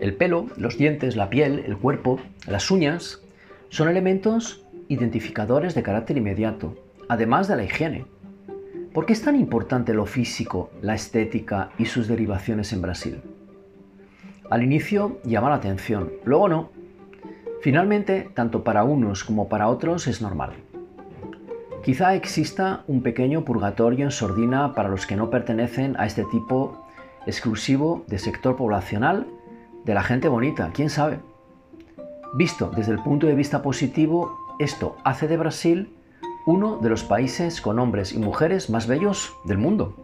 El pelo, los dientes, la piel, el cuerpo, las uñas son elementos identificadores de carácter inmediato, además de la higiene. ¿Por qué es tan importante lo físico, la estética y sus derivaciones en Brasil? Al inicio llama la atención, luego no. Finalmente, tanto para unos como para otros es normal. Quizá exista un pequeño purgatorio en sordina para los que no pertenecen a este tipo exclusivo de sector poblacional de la gente bonita, quién sabe. Visto desde el punto de vista positivo, esto hace de Brasil uno de los países con hombres y mujeres más bellos del mundo.